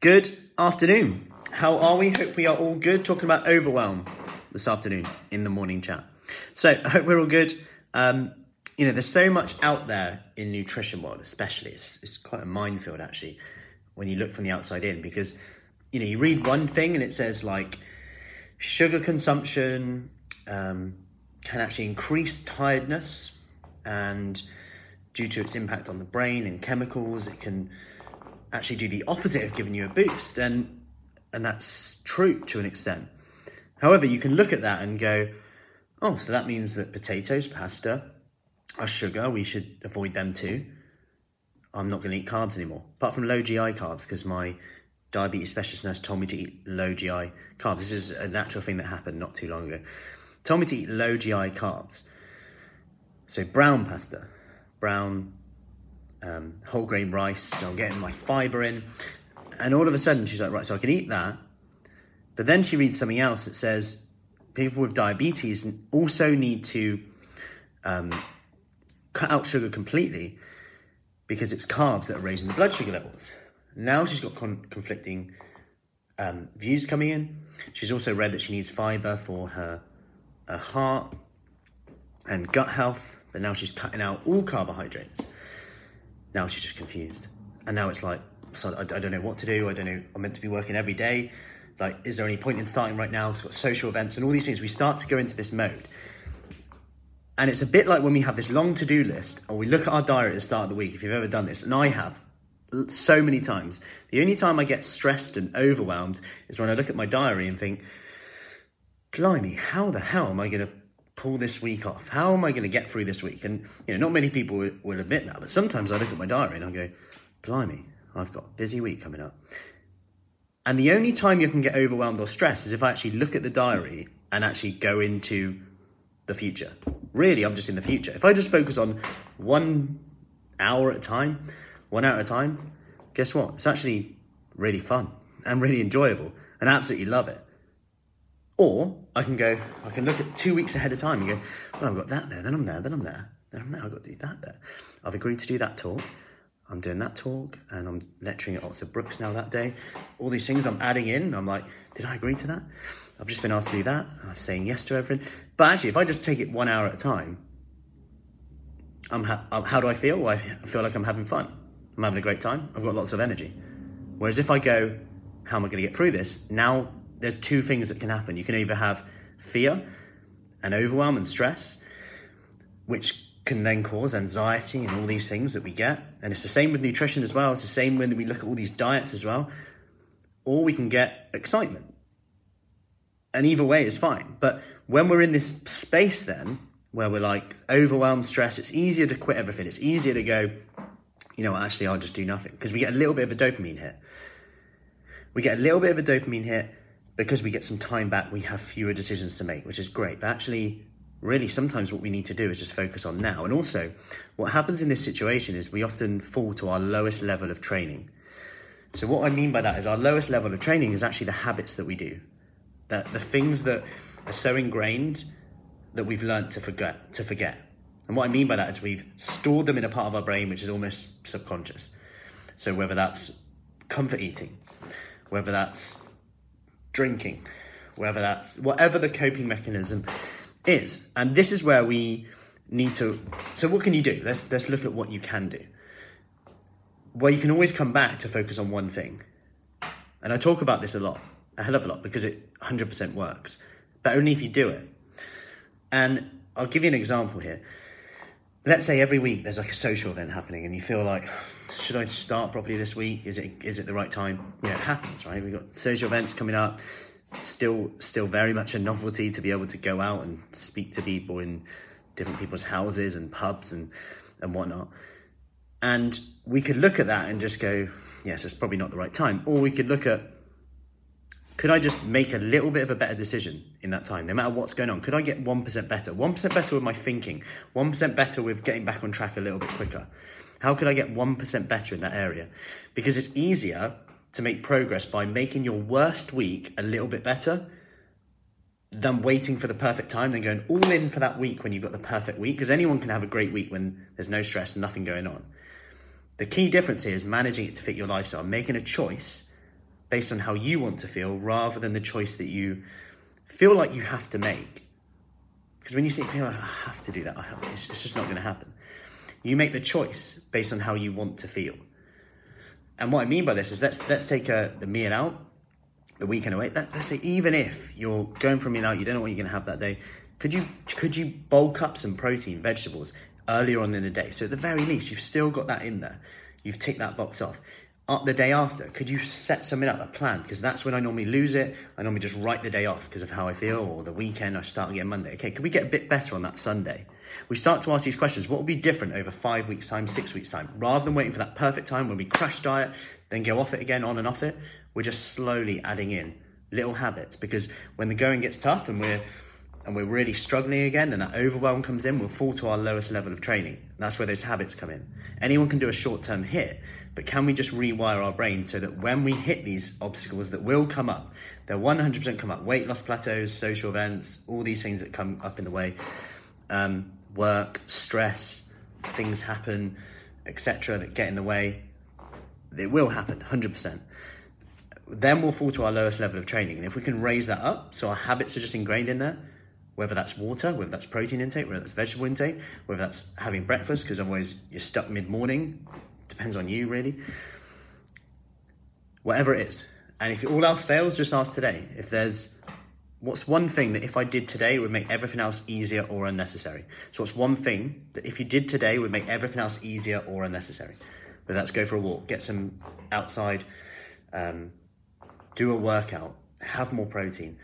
Good afternoon. How are we? Hope we are all good. Talking about overwhelm this afternoon in the morning chat. So I hope we're all good. Um, you know, there's so much out there in nutrition world, especially. It's, it's quite a minefield actually when you look from the outside in because you know you read one thing and it says like sugar consumption um, can actually increase tiredness and due to its impact on the brain and chemicals, it can actually do the opposite of giving you a boost. And, and that's true to an extent. However, you can look at that and go, oh, so that means that potatoes, pasta are sugar. We should avoid them too. I'm not going to eat carbs anymore, apart from low GI carbs, because my diabetes specialist nurse told me to eat low GI carbs. This is a natural thing that happened not too long ago. Told me to eat low GI carbs. So brown pasta, brown um, whole grain rice, so I'm getting my fiber in. And all of a sudden, she's like, right, so I can eat that. But then she reads something else that says people with diabetes also need to um, cut out sugar completely because it's carbs that are raising the blood sugar levels. Now she's got con- conflicting um, views coming in. She's also read that she needs fiber for her, her heart and gut health, but now she's cutting out all carbohydrates. Now she's just confused. And now it's like, so I, I don't know what to do. I don't know. I'm meant to be working every day. Like, is there any point in starting right now? It's got social events and all these things. We start to go into this mode. And it's a bit like when we have this long to do list, or we look at our diary at the start of the week, if you've ever done this, and I have so many times. The only time I get stressed and overwhelmed is when I look at my diary and think, blimey, how the hell am I going to pull this week off? How am I going to get through this week? And, you know, not many people will, admit that, but sometimes I look at my diary and I go, blimey, I've got a busy week coming up. And the only time you can get overwhelmed or stressed is if I actually look at the diary and actually go into the future. Really, I'm just in the future. If I just focus on one hour at a time, one hour at a time, guess what? It's actually really fun and really enjoyable and absolutely love it. Or I can go, I can look at two weeks ahead of time and go, well, I've got that there, then I'm there, then I'm there, then I'm there, I've got to do that there. I've agreed to do that talk. I'm doing that talk and I'm lecturing at Oxford Brookes now that day. All these things I'm adding in. I'm like, did I agree to that? I've just been asked to do that. I'm saying yes to everything. But actually, if I just take it one hour at a time, I'm ha- how do I feel? Well, I feel like I'm having fun. I'm having a great time. I've got lots of energy. Whereas if I go, how am I going to get through this? Now there's two things that can happen. You can either have fear and overwhelm and stress, which can then cause anxiety and all these things that we get. And it's the same with nutrition as well. It's the same when we look at all these diets as well. Or we can get excitement. And either way is fine. But when we're in this space then, where we're like overwhelmed, stress, it's easier to quit everything. It's easier to go, you know, actually, I'll just do nothing. Because we get a little bit of a dopamine hit. We get a little bit of a dopamine hit because we get some time back. We have fewer decisions to make, which is great. But actually, really sometimes what we need to do is just focus on now. And also, what happens in this situation is we often fall to our lowest level of training. So, what I mean by that is our lowest level of training is actually the habits that we do, that the things that are so ingrained that we've learned to forget. To forget. And what I mean by that is we've stored them in a part of our brain which is almost subconscious. So, whether that's comfort eating, whether that's drinking, whether that's whatever the coping mechanism is. And this is where we need to. So, what can you do? Let's let's look at what you can do. Well, you can always come back to focus on one thing, and I talk about this a lot, a hell of a lot, because it 100% works, but only if you do it. And I'll give you an example here. Let's say every week there's like a social event happening, and you feel like, should I start properly this week? Is it is it the right time? Know, it happens, right? We've got social events coming up still still very much a novelty to be able to go out and speak to people in different people's houses and pubs and and whatnot. And we could look at that and just go, yes, it's probably not the right time. Or we could look at could I just make a little bit of a better decision in that time, no matter what's going on? Could I get 1% better? 1% better with my thinking, 1% better with getting back on track a little bit quicker. How could I get 1% better in that area? Because it's easier to make progress by making your worst week a little bit better than waiting for the perfect time, then going all in for that week when you've got the perfect week. Because anyone can have a great week when there's no stress and nothing going on. The key difference here is managing it to fit your lifestyle, making a choice based on how you want to feel rather than the choice that you feel like you have to make. Because when you think, feel like I have to do that, it's, it's just not going to happen. You make the choice based on how you want to feel. And what I mean by this is let's let's take a, the meal out, the weekend away. Let, let's say even if you're going for a meal out, you don't know what you're going to have that day. Could you could you bulk up some protein, vegetables earlier on in the day? So at the very least, you've still got that in there. You've ticked that box off Uh, the day after? Could you set something up, a plan? Because that's when I normally lose it. I normally just write the day off because of how I feel, or the weekend I start again Monday. Okay, could we get a bit better on that Sunday? We start to ask these questions. What will be different over five weeks' time, six weeks' time? Rather than waiting for that perfect time when we crash diet, then go off it again, on and off it, we're just slowly adding in little habits. Because when the going gets tough and we're and we're really struggling again and that overwhelm comes in, we'll fall to our lowest level of training. That's where those habits come in. Anyone can do a short term hit, but can we just rewire our brain so that when we hit these obstacles that will come up, they'll 100% come up weight loss plateaus, social events, all these things that come up in the way, um, work, stress, things happen, etc., that get in the way. It will happen 100% then we'll fall to our lowest level of training. And if we can raise that up, so our habits are just ingrained in there, whether that's water, whether that's protein intake, whether that's vegetable intake, whether that's having breakfast, because otherwise you're stuck mid morning. Depends on you, really. Whatever it is. And if all else fails, just ask today. If there's what's one thing that if I did today would make everything else easier or unnecessary? So, what's one thing that if you did today would make everything else easier or unnecessary? Whether that's go for a walk, get some outside, um, do a workout, have more protein,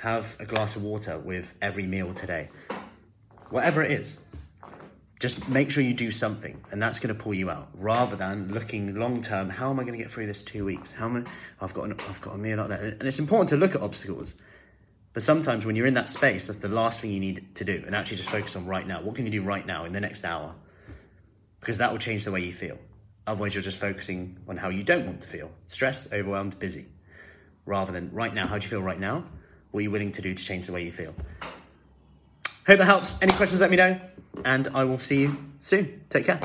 have a glass of water with every meal today. Whatever it is, just make sure you do something, and that's going to pull you out. Rather than looking long term, how am I going to get through this two weeks? How am I, I've got an, I've got a meal out there, and it's important to look at obstacles. But sometimes when you're in that space, that's the last thing you need to do, and actually just focus on right now. What can you do right now in the next hour? Because that will change the way you feel. Otherwise, you're just focusing on how you don't want to feel stressed, overwhelmed, busy. Rather than right now, how do you feel right now? What are you willing to do to change the way you feel? Hope that helps. Any questions, let me know. And I will see you soon. Take care.